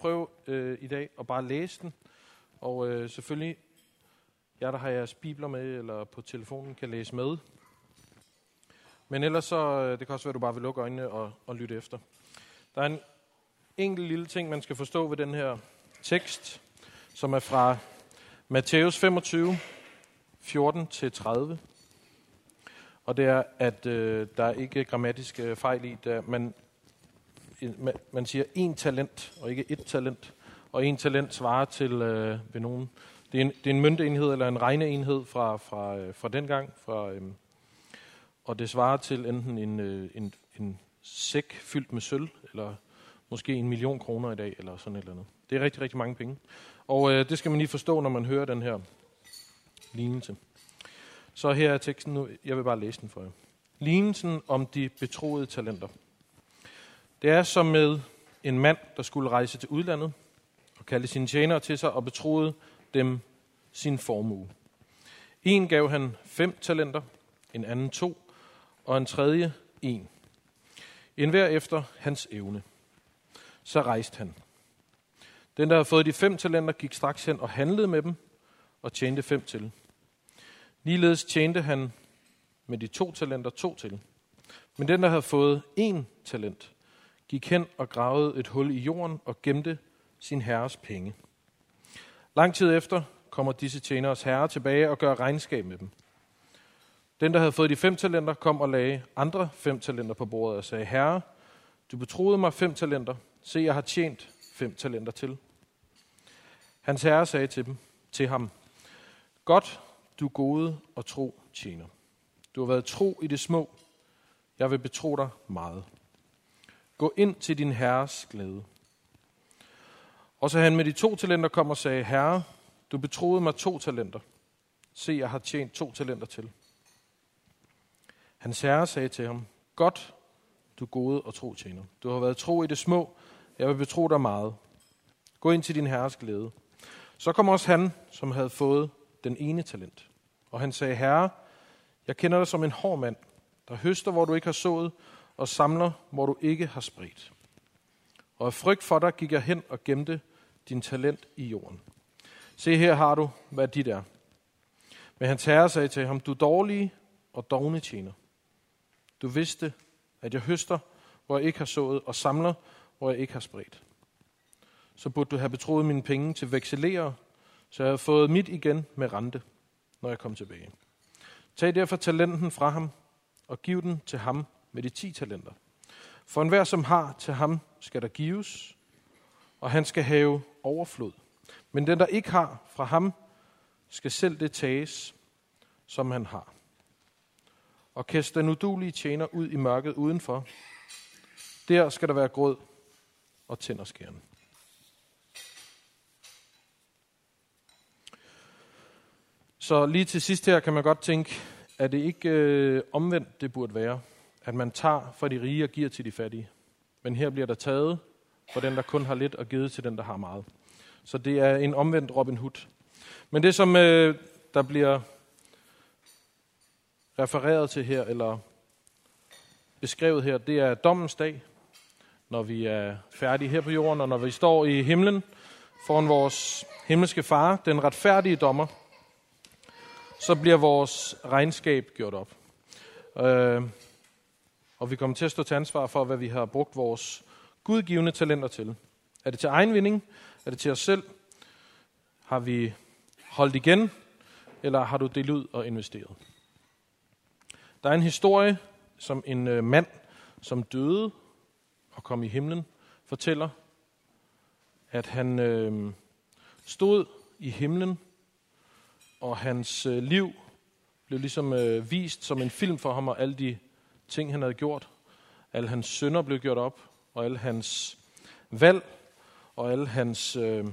prøve øh, i dag at bare læse den. Og øh, selvfølgelig, jer der har jeres bibler med, eller på telefonen, kan læse med. Men ellers så, øh, det kan også være, at du bare vil lukke øjnene og, og lytte efter. Der er en enkelt lille ting, man skal forstå ved den her tekst, som er fra Matthæus 25, 14-30. Og det er, at øh, der er ikke grammatiske øh, fejl i, da man, man, man siger en talent, og ikke et talent. Og en talent svarer til øh, ved nogen. Det er, en, det er en møntenhed eller en regneenhed fra, fra, øh, fra dengang. Fra, øh, og det svarer til enten en, øh, en, en sæk fyldt med sølv, eller måske en million kroner i dag, eller sådan et eller andet. Det er rigtig, rigtig mange penge. Og øh, det skal man lige forstå, når man hører den her lignelse. Så her er teksten nu. Jeg vil bare læse den for jer. Lignelsen om de betroede talenter. Det er som med en mand, der skulle rejse til udlandet og kalde sine tjenere til sig og betroede dem sin formue. En gav han fem talenter, en anden to, og en tredje en. En hver efter hans evne. Så rejste han. Den, der havde fået de fem talenter, gik straks hen og handlede med dem og tjente fem til. Ligeledes tjente han med de to talenter to til. Men den, der havde fået en talent, gik hen og gravede et hul i jorden og gemte sin herres penge. Lang tid efter kommer disse tjeneres herre tilbage og gør regnskab med dem. Den, der havde fået de fem talenter, kom og lagde andre fem talenter på bordet og sagde, Herre, du betroede mig fem talenter. Se, jeg har tjent fem talenter til. Hans herre sagde til, dem, til ham, Godt, du gode og tro tjener. Du har været tro i det små. Jeg vil betro dig meget. Gå ind til din herres glæde. Og så han med de to talenter kom og sagde, Herre, du betroede mig to talenter. Se, jeg har tjent to talenter til. Hans herre sagde til ham, Godt, du gode og tro tjener. Du har været tro i det små. Jeg vil betro dig meget. Gå ind til din herres glæde. Så kom også han, som havde fået den ene talent. Og han sagde, Herre, jeg kender dig som en hård mand, der høster, hvor du ikke har sået, og samler, hvor du ikke har spredt. Og af frygt for dig gik jeg hen og gemte din talent i jorden. Se, her har du, hvad dit er. Men hans herre sagde til ham, du dårlige og dogne tjener. Du vidste, at jeg høster, hvor jeg ikke har sået, og samler, hvor jeg ikke har spredt. Så burde du have betroet mine penge til vekselere, så jeg har fået mit igen med rente, når jeg kom tilbage. Tag derfor talenten fra ham, og giv den til ham med de ti talenter. For enhver, som har, til ham skal der gives, og han skal have overflod. Men den, der ikke har fra ham, skal selv det tages, som han har. Og kast den udulige tjener ud i mørket udenfor. Der skal der være gråd og tænderskærende. Så lige til sidst her kan man godt tænke, at det ikke øh, omvendt det burde være, at man tager fra de rige og giver til de fattige. Men her bliver der taget fra den, der kun har lidt, og givet til den, der har meget. Så det er en omvendt Robin Hood. Men det, som øh, der bliver refereret til her, eller beskrevet her, det er dommens dag, når vi er færdige her på jorden, og når vi står i himlen foran vores himmelske far, den retfærdige dommer, så bliver vores regnskab gjort op. Øh, og vi kommer til at stå til ansvar for, hvad vi har brugt vores gudgivende talenter til. Er det til egen vinding? Er det til os selv? Har vi holdt igen? Eller har du delt ud og investeret? Der er en historie, som en øh, mand, som døde og kom i himlen, fortæller, at han øh, stod i himlen og hans øh, liv blev ligesom øh, vist som en film for ham, og alle de ting, han havde gjort. Alle hans synder blev gjort op, og alle hans valg, og alle hans øh,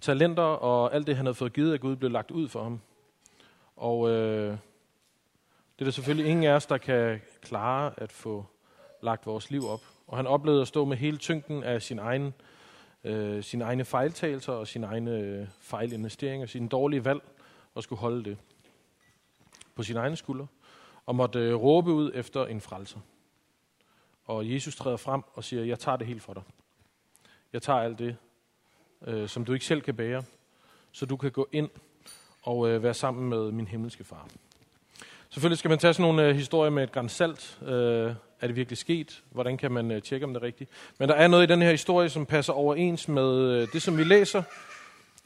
talenter, og alt det, han havde fået givet af Gud, blev lagt ud for ham. Og øh, det er der selvfølgelig ingen af os, der kan klare at få lagt vores liv op. Og han oplevede at stå med hele tyngden af sin egen øh, sine egne fejltagelser og sine egne øh, fejlinvesteringer, sine dårlige valg, og skulle holde det på sine egne skuldre, og måtte øh, råbe ud efter en frelser. Og Jesus træder frem og siger, jeg tager det helt for dig. jeg tager alt det, øh, som du ikke selv kan bære, så du kan gå ind og øh, være sammen med min himmelske far. Selvfølgelig skal man tage sådan nogle øh, historier med et græns salt. Øh, er det virkelig sket? Hvordan kan man øh, tjekke, om det er rigtigt? Men der er noget i den her historie, som passer overens med øh, det, som vi læser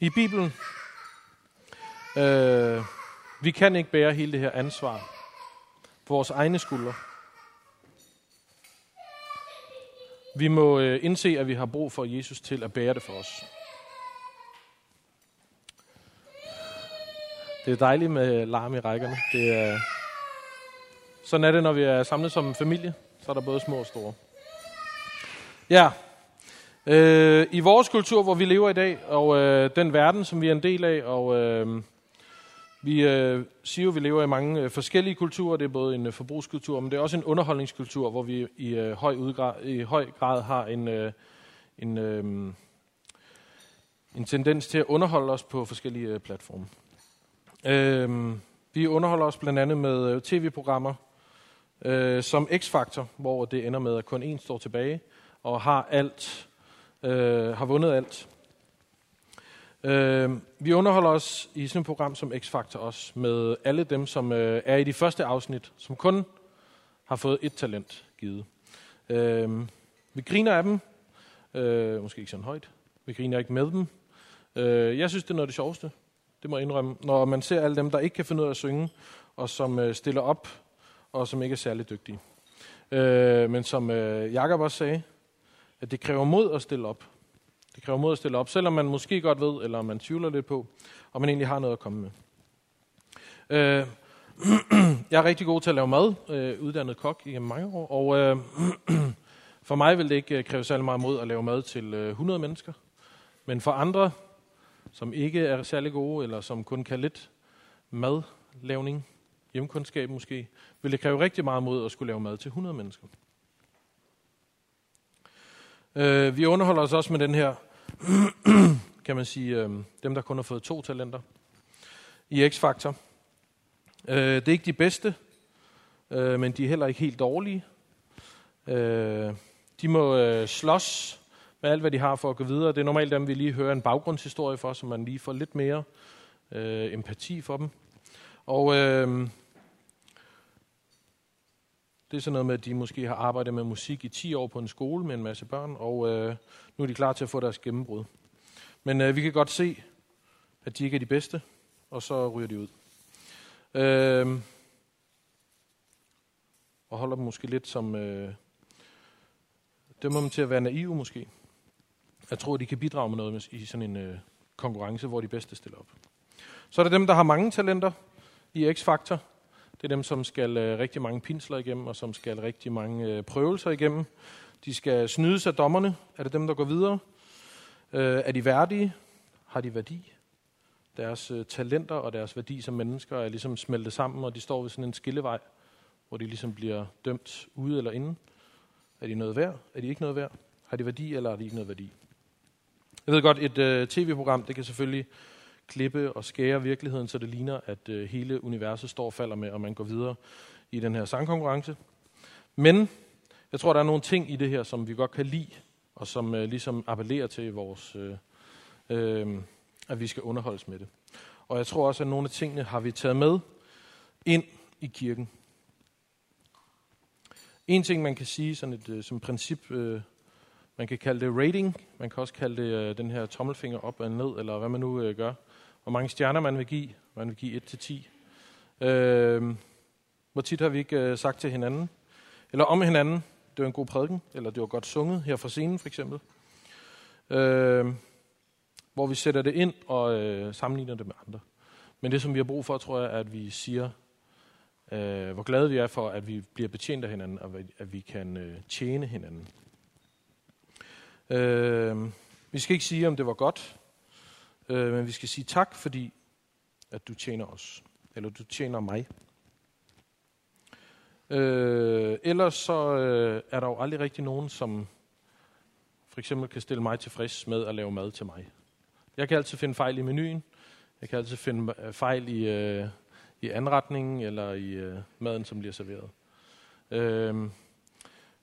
i Bibelen. Øh, vi kan ikke bære hele det her ansvar på vores egne skuldre. Vi må øh, indse, at vi har brug for Jesus til at bære det for os. Det er dejligt med larm i rækkerne. Det er, sådan er det, når vi er samlet som familie. Så er der både små og store. Ja, øh, i vores kultur, hvor vi lever i dag, og øh, den verden, som vi er en del af, og øh, vi øh, siger jo, at vi lever i mange øh, forskellige kulturer. Det er både en øh, forbrugskultur, men det er også en underholdningskultur, hvor vi i, øh, høj, udgrad, i høj grad har en, øh, en, øh, en tendens til at underholde os på forskellige øh, platforme. Øh, vi underholder os blandt andet med øh, tv-programmer øh, som X-Factor, hvor det ender med, at kun én står tilbage og har alt, øh, har vundet alt. Øh, vi underholder os i sådan et program som X-Factor også med alle dem, som øh, er i de første afsnit, som kun har fået et talent givet. Øh, vi griner af dem, øh, måske ikke sådan højt, vi griner ikke med dem. Øh, jeg synes, det er noget af det sjoveste, det må jeg indrømme, når man ser alle dem, der ikke kan finde ud af at synge, og som øh, stiller op, og som ikke er særlig dygtige. Øh, men som øh, Jakob også sagde, at det kræver mod at stille op. Det kræver mod at stille op, selvom man måske godt ved, eller man tvivler lidt på, om man egentlig har noget at komme med. Øh, jeg er rigtig god til at lave mad, øh, uddannet kok i mange år, og øh, for mig vil det ikke øh, kræve særlig meget mod at lave mad til øh, 100 mennesker. Men for andre, som ikke er særlig gode, eller som kun kan lidt madlavning, hjemkundskab måske, vil det kræve rigtig meget mod at skulle lave mad til 100 mennesker. Øh, vi underholder os også med den her, kan man sige, øh, dem der kun har fået to talenter i X-Factor. Øh, det er ikke de bedste, øh, men de er heller ikke helt dårlige. Øh, de må øh, slås med alt, hvad de har for at gå videre. Det er normalt dem, vi lige hører en baggrundshistorie for, så man lige får lidt mere øh, empati for dem. Og øh, det er sådan noget med, at de måske har arbejdet med musik i 10 år på en skole med en masse børn, og øh, nu er de klar til at få deres gennembrud. Men øh, vi kan godt se, at de ikke er de bedste, og så ryger de ud. Øh, og holder dem måske lidt som... Øh, dømmer dem til at være naive måske. Jeg tror, de kan bidrage med noget i sådan en øh, konkurrence, hvor de bedste stiller op. Så er der dem, der har mange talenter i X-Factor. Det er dem, som skal øh, rigtig mange pinsler igennem, og som skal rigtig mange øh, prøvelser igennem. De skal snydes af dommerne. Er det dem, der går videre? Øh, er de værdige? Har de værdi? Deres øh, talenter og deres værdi som mennesker er ligesom smeltet sammen, og de står ved sådan en skillevej, hvor de ligesom bliver dømt ude eller inde. Er de noget værd? Er de ikke noget værd? Har de værdi, eller har de ikke noget værdi? Jeg ved godt, et øh, tv-program, det kan selvfølgelig klippe og skære virkeligheden, så det ligner, at øh, hele universet står og falder med, og man går videre i den her sangkonkurrence. Men jeg tror, der er nogle ting i det her, som vi godt kan lide, og som øh, ligesom appellerer til vores, øh, øh, at vi skal underholdes med det. Og jeg tror også, at nogle af tingene har vi taget med ind i kirken. En ting, man kan sige sådan et, øh, som princip, øh, man kan kalde det rating, man kan også kalde det øh, den her tommelfinger op og ned, eller hvad man nu øh, gør hvor mange stjerner man vil give. Man vil give 1 til 10. Øh, hvor tit har vi ikke øh, sagt til hinanden, eller om hinanden, det var en god prædiken, eller det var godt sunget her fra scenen for eksempel. Øh, hvor vi sætter det ind og øh, sammenligner det med andre. Men det, som vi har brug for, tror jeg, er, at vi siger, øh, hvor glade vi er for, at vi bliver betjent af hinanden, og at vi kan øh, tjene hinanden. Øh, vi skal ikke sige, om det var godt, Øh, men vi skal sige tak, fordi at du tjener os. Eller du tjener mig. Øh, ellers så øh, er der jo aldrig rigtig nogen, som for eksempel kan stille mig tilfreds med at lave mad til mig. Jeg kan altid finde fejl i menuen. Jeg kan altid finde øh, fejl i, øh, i anretningen eller i øh, maden, som bliver serveret. Øh,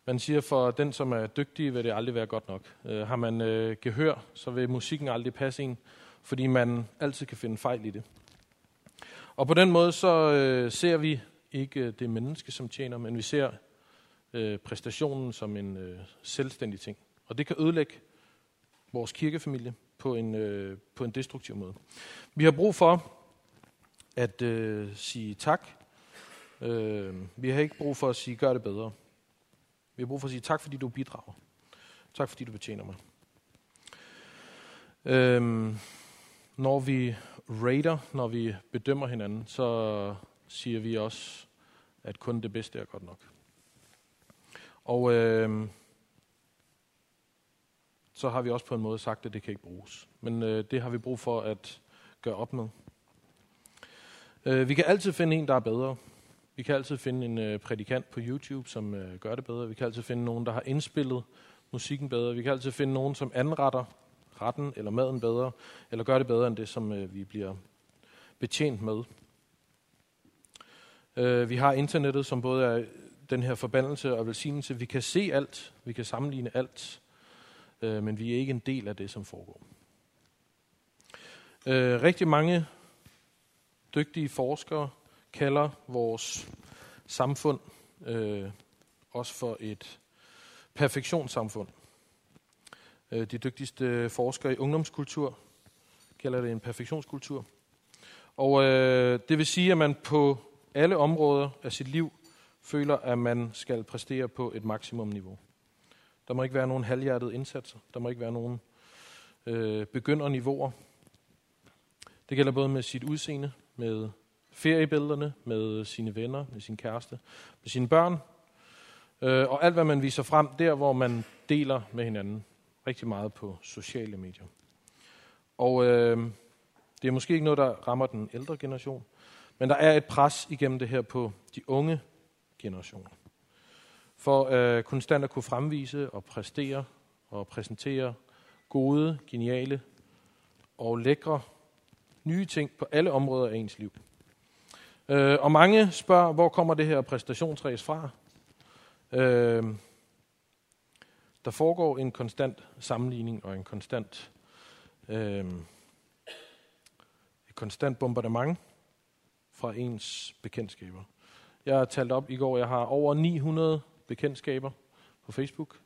Man siger, for den, som er dygtig, vil det aldrig være godt nok. Øh, har man øh, gehør, så vil musikken aldrig passe en, fordi man altid kan finde fejl i det. Og på den måde så øh, ser vi ikke øh, det menneske, som tjener, men vi ser øh, præstationen som en øh, selvstændig ting. Og det kan ødelægge vores kirkefamilie på en, øh, på en destruktiv måde. Vi har brug for at øh, sige tak. Øh, vi har ikke brug for at sige, gør det bedre. Vi har brug for at sige tak, fordi du bidrager. Tak, fordi du betjener mig. Øh, når vi rater, når vi bedømmer hinanden, så siger vi også, at kun det bedste er godt nok. Og øh, så har vi også på en måde sagt, at det kan ikke bruges. Men øh, det har vi brug for at gøre op med. Øh, vi kan altid finde en, der er bedre. Vi kan altid finde en øh, prædikant på YouTube, som øh, gør det bedre. Vi kan altid finde nogen, der har indspillet musikken bedre. Vi kan altid finde nogen, som anretter retten eller maden bedre, eller gør det bedre end det, som øh, vi bliver betjent med. Øh, vi har internettet, som både er den her forbandelse og velsignelse. Vi kan se alt, vi kan sammenligne alt, øh, men vi er ikke en del af det, som foregår. Øh, rigtig mange dygtige forskere kalder vores samfund øh, også for et perfektionssamfund. Øh, de dygtigste forskere i ungdomskultur kalder det en perfektionskultur. Og øh, det vil sige, at man på alle områder af sit liv føler, at man skal præstere på et maksimumniveau. Der må ikke være nogen halvhjertede indsatser. Der må ikke være nogen øh, begynderniveauer. Det gælder både med sit udseende, med feriebillederne, med sine venner, med sin kæreste, med sine børn, øh, og alt hvad man viser frem der, hvor man deler med hinanden rigtig meget på sociale medier. Og øh, det er måske ikke noget, der rammer den ældre generation, men der er et pres igennem det her på de unge generationer. For øh, konstant at kunne fremvise og præstere og præsentere gode, geniale og lækre nye ting på alle områder af ens liv. Øh, og mange spørger, hvor kommer det her præstationsræs fra? Øh, der foregår en konstant sammenligning og en konstant, øh, et konstant bombardement fra ens bekendtskaber. Jeg har talt op i går, jeg har over 900 bekendtskaber på Facebook,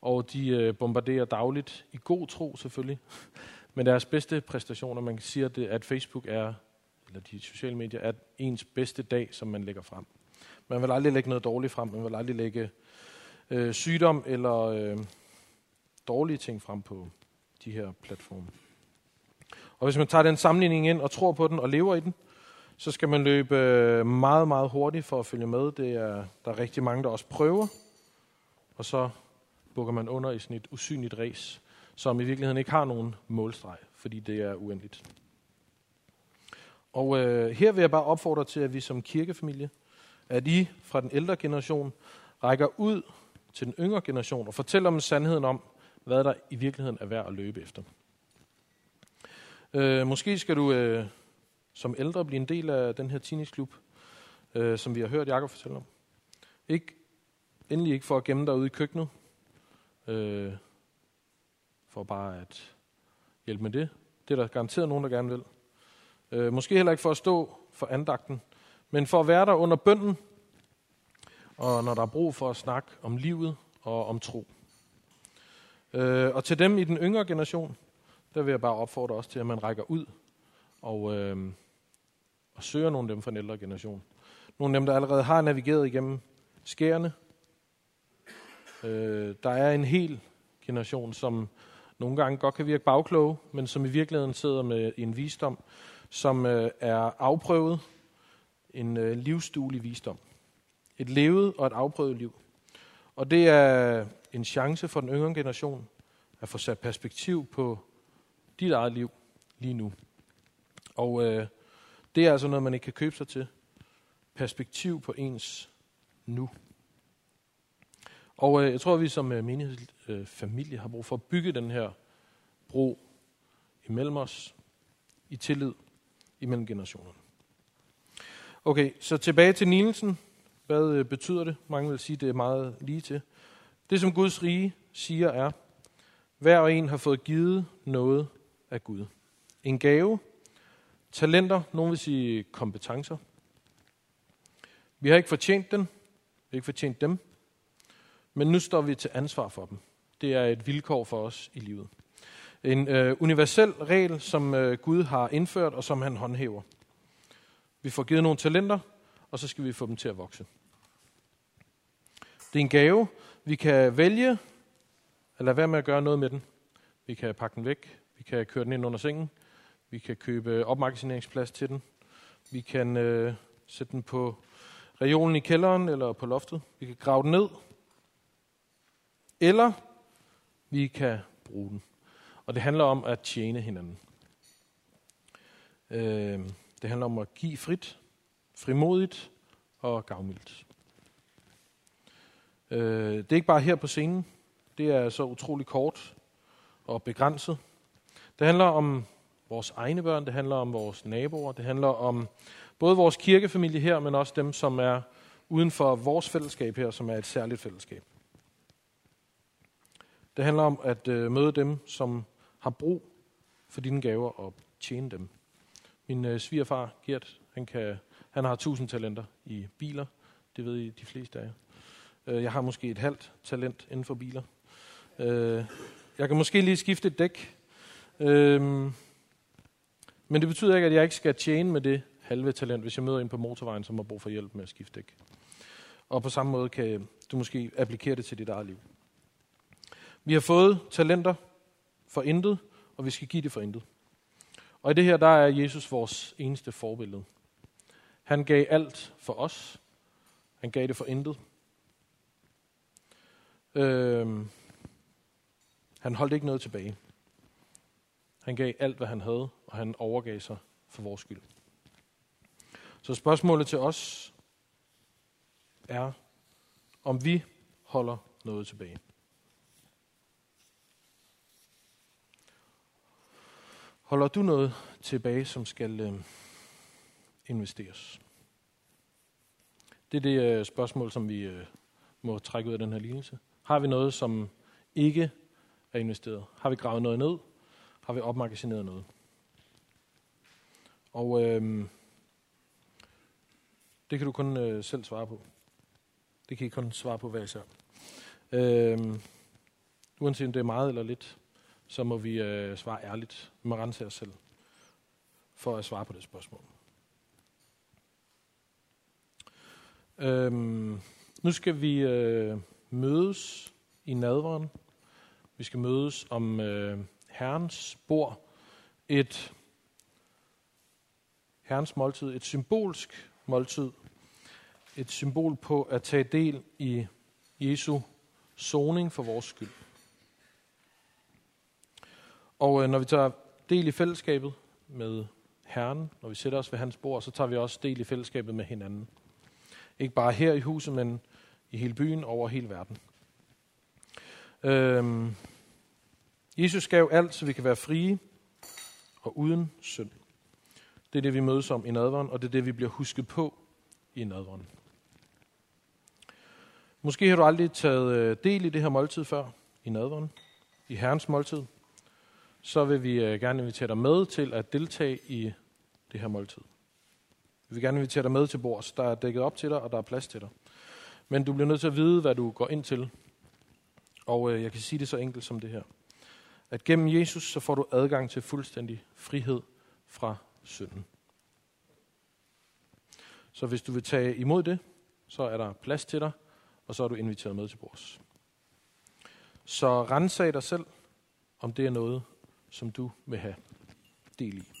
og de øh, bombarderer dagligt, i god tro selvfølgelig, men deres bedste præstationer. Man kan sige, at, det, at Facebook er, eller de sociale medier, er ens bedste dag, som man lægger frem. Man vil aldrig lægge noget dårligt frem, man vil aldrig lægge øh, sygdom eller øh, dårlige ting frem på de her platforme. Og hvis man tager den sammenligning ind og tror på den og lever i den, så skal man løbe øh, meget, meget hurtigt for at følge med. Det er, der er rigtig mange, der også prøver, og så bukker man under i sådan et usynligt race, som i virkeligheden ikke har nogen målstreg, fordi det er uendeligt. Og øh, her vil jeg bare opfordre til, at vi som kirkefamilie, at I fra den ældre generation rækker ud til den yngre generation og fortæller dem sandheden om, hvad der i virkeligheden er værd at løbe efter. Øh, måske skal du øh, som ældre blive en del af den her teenageklub, øh, som vi har hørt Jakob fortælle om. Ikke, endelig ikke for at gemme dig ude i køkkenet, øh, for bare at hjælpe med det. Det er der garanteret nogen, der gerne vil. Øh, måske heller ikke for at stå for andagten, men for at være der under bønden, og når der er brug for at snakke om livet og om tro. Øh, og til dem i den yngre generation, der vil jeg bare opfordre os til, at man rækker ud og, øh, og søger nogle af dem fra den ældre generation. Nogle af dem, der allerede har navigeret igennem skærene. Øh, der er en hel generation, som nogle gange godt kan virke bagkloge, men som i virkeligheden sidder med en visdom, som øh, er afprøvet, en øh, livsduelig visdom. Et levet og et afprøvet liv. Og det er en chance for den yngre generation at få sat perspektiv på dit eget liv lige nu. Og øh, det er altså noget, man ikke kan købe sig til. Perspektiv på ens nu. Og øh, jeg tror, at vi som øh, menighedsfamilie øh, har brug for at bygge den her bro imellem os, i tillid, imellem generationerne. Okay, så tilbage til Nielsen. Hvad øh, betyder det? Mange vil sige, det er meget lige til. Det, som Guds rige siger, er, hver og en har fået givet noget af Gud. En gave, talenter, nogen vil sige kompetencer. Vi har ikke fortjent den, vi har ikke fortjent dem, men nu står vi til ansvar for dem. Det er et vilkår for os i livet. En øh, universel regel, som øh, Gud har indført, og som han håndhæver. Vi får givet nogle talenter, og så skal vi få dem til at vokse. Det er en gave. Vi kan vælge at lade være med at gøre noget med den. Vi kan pakke den væk. Vi kan køre den ind under sengen. Vi kan købe opmagasineringsplads til den. Vi kan øh, sætte den på reolen i kælderen eller på loftet. Vi kan grave den ned. Eller vi kan bruge den. Og det handler om at tjene hinanden. Øh, det handler om at give frit, frimodigt og gavmildt. Øh, det er ikke bare her på scenen. Det er så utrolig kort og begrænset. Det handler om vores egne børn, det handler om vores naboer, det handler om både vores kirkefamilie her, men også dem, som er uden for vores fællesskab her, som er et særligt fællesskab. Det handler om at øh, møde dem, som har brug for dine gaver og tjene dem. Min øh, svigerfar, Gert, han, kan, han har tusind talenter i biler. Det ved I de fleste af jer. Øh, jeg har måske et halvt talent inden for biler. Øh, jeg kan måske lige skifte et dæk. Øh, men det betyder ikke, at jeg ikke skal tjene med det halve talent, hvis jeg møder en på motorvejen, som har brug for hjælp med at skifte dæk. Og på samme måde kan du måske applikere det til dit eget liv. Vi har fået talenter for intet, og vi skal give det for intet. Og i det her, der er Jesus vores eneste forbillede. Han gav alt for os. Han gav det for intet. Øhm, han holdt ikke noget tilbage. Han gav alt, hvad han havde, og han overgav sig for vores skyld. Så spørgsmålet til os er, om vi holder noget tilbage. Holder du noget tilbage, som skal øh, investeres? Det er det øh, spørgsmål, som vi øh, må trække ud af den her lignelse. Har vi noget, som ikke er investeret? Har vi gravet noget ned? Har vi opmagasineret noget? Og øhm, det kan du kun øh, selv svare på. Det kan I kun svare på hver især. Øhm, uanset om det er meget eller lidt, så må vi øh, svare ærligt. Vi må rense os selv for at svare på det spørgsmål. Øhm, nu skal vi øh, mødes i nadveren. Vi skal mødes om øh, Herrens bord. Et Herrens måltid, et symbolsk måltid. Et symbol på at tage del i Jesu soning for vores skyld. Og øh, når vi tager del i fællesskabet med Herren, når vi sætter os ved hans bord, så tager vi også del i fællesskabet med hinanden. Ikke bare her i huset, men i hele byen over hele verden. Øhm, Jesus gav alt, så vi kan være frie og uden synd. Det er det, vi mødes om i nadveren, og det er det, vi bliver husket på i nadveren. Måske har du aldrig taget øh, del i det her måltid før, i nadveren, i Herrens måltid så vil vi øh, gerne invitere dig med til at deltage i det her måltid. Vi vil gerne invitere dig med til bords. Der er dækket op til dig, og der er plads til dig. Men du bliver nødt til at vide, hvad du går ind til. Og øh, jeg kan sige det så enkelt som det her. At gennem Jesus, så får du adgang til fuldstændig frihed fra synden. Så hvis du vil tage imod det, så er der plads til dig, og så er du inviteret med til bords. Så rensag dig selv, om det er noget, som du vil have del i.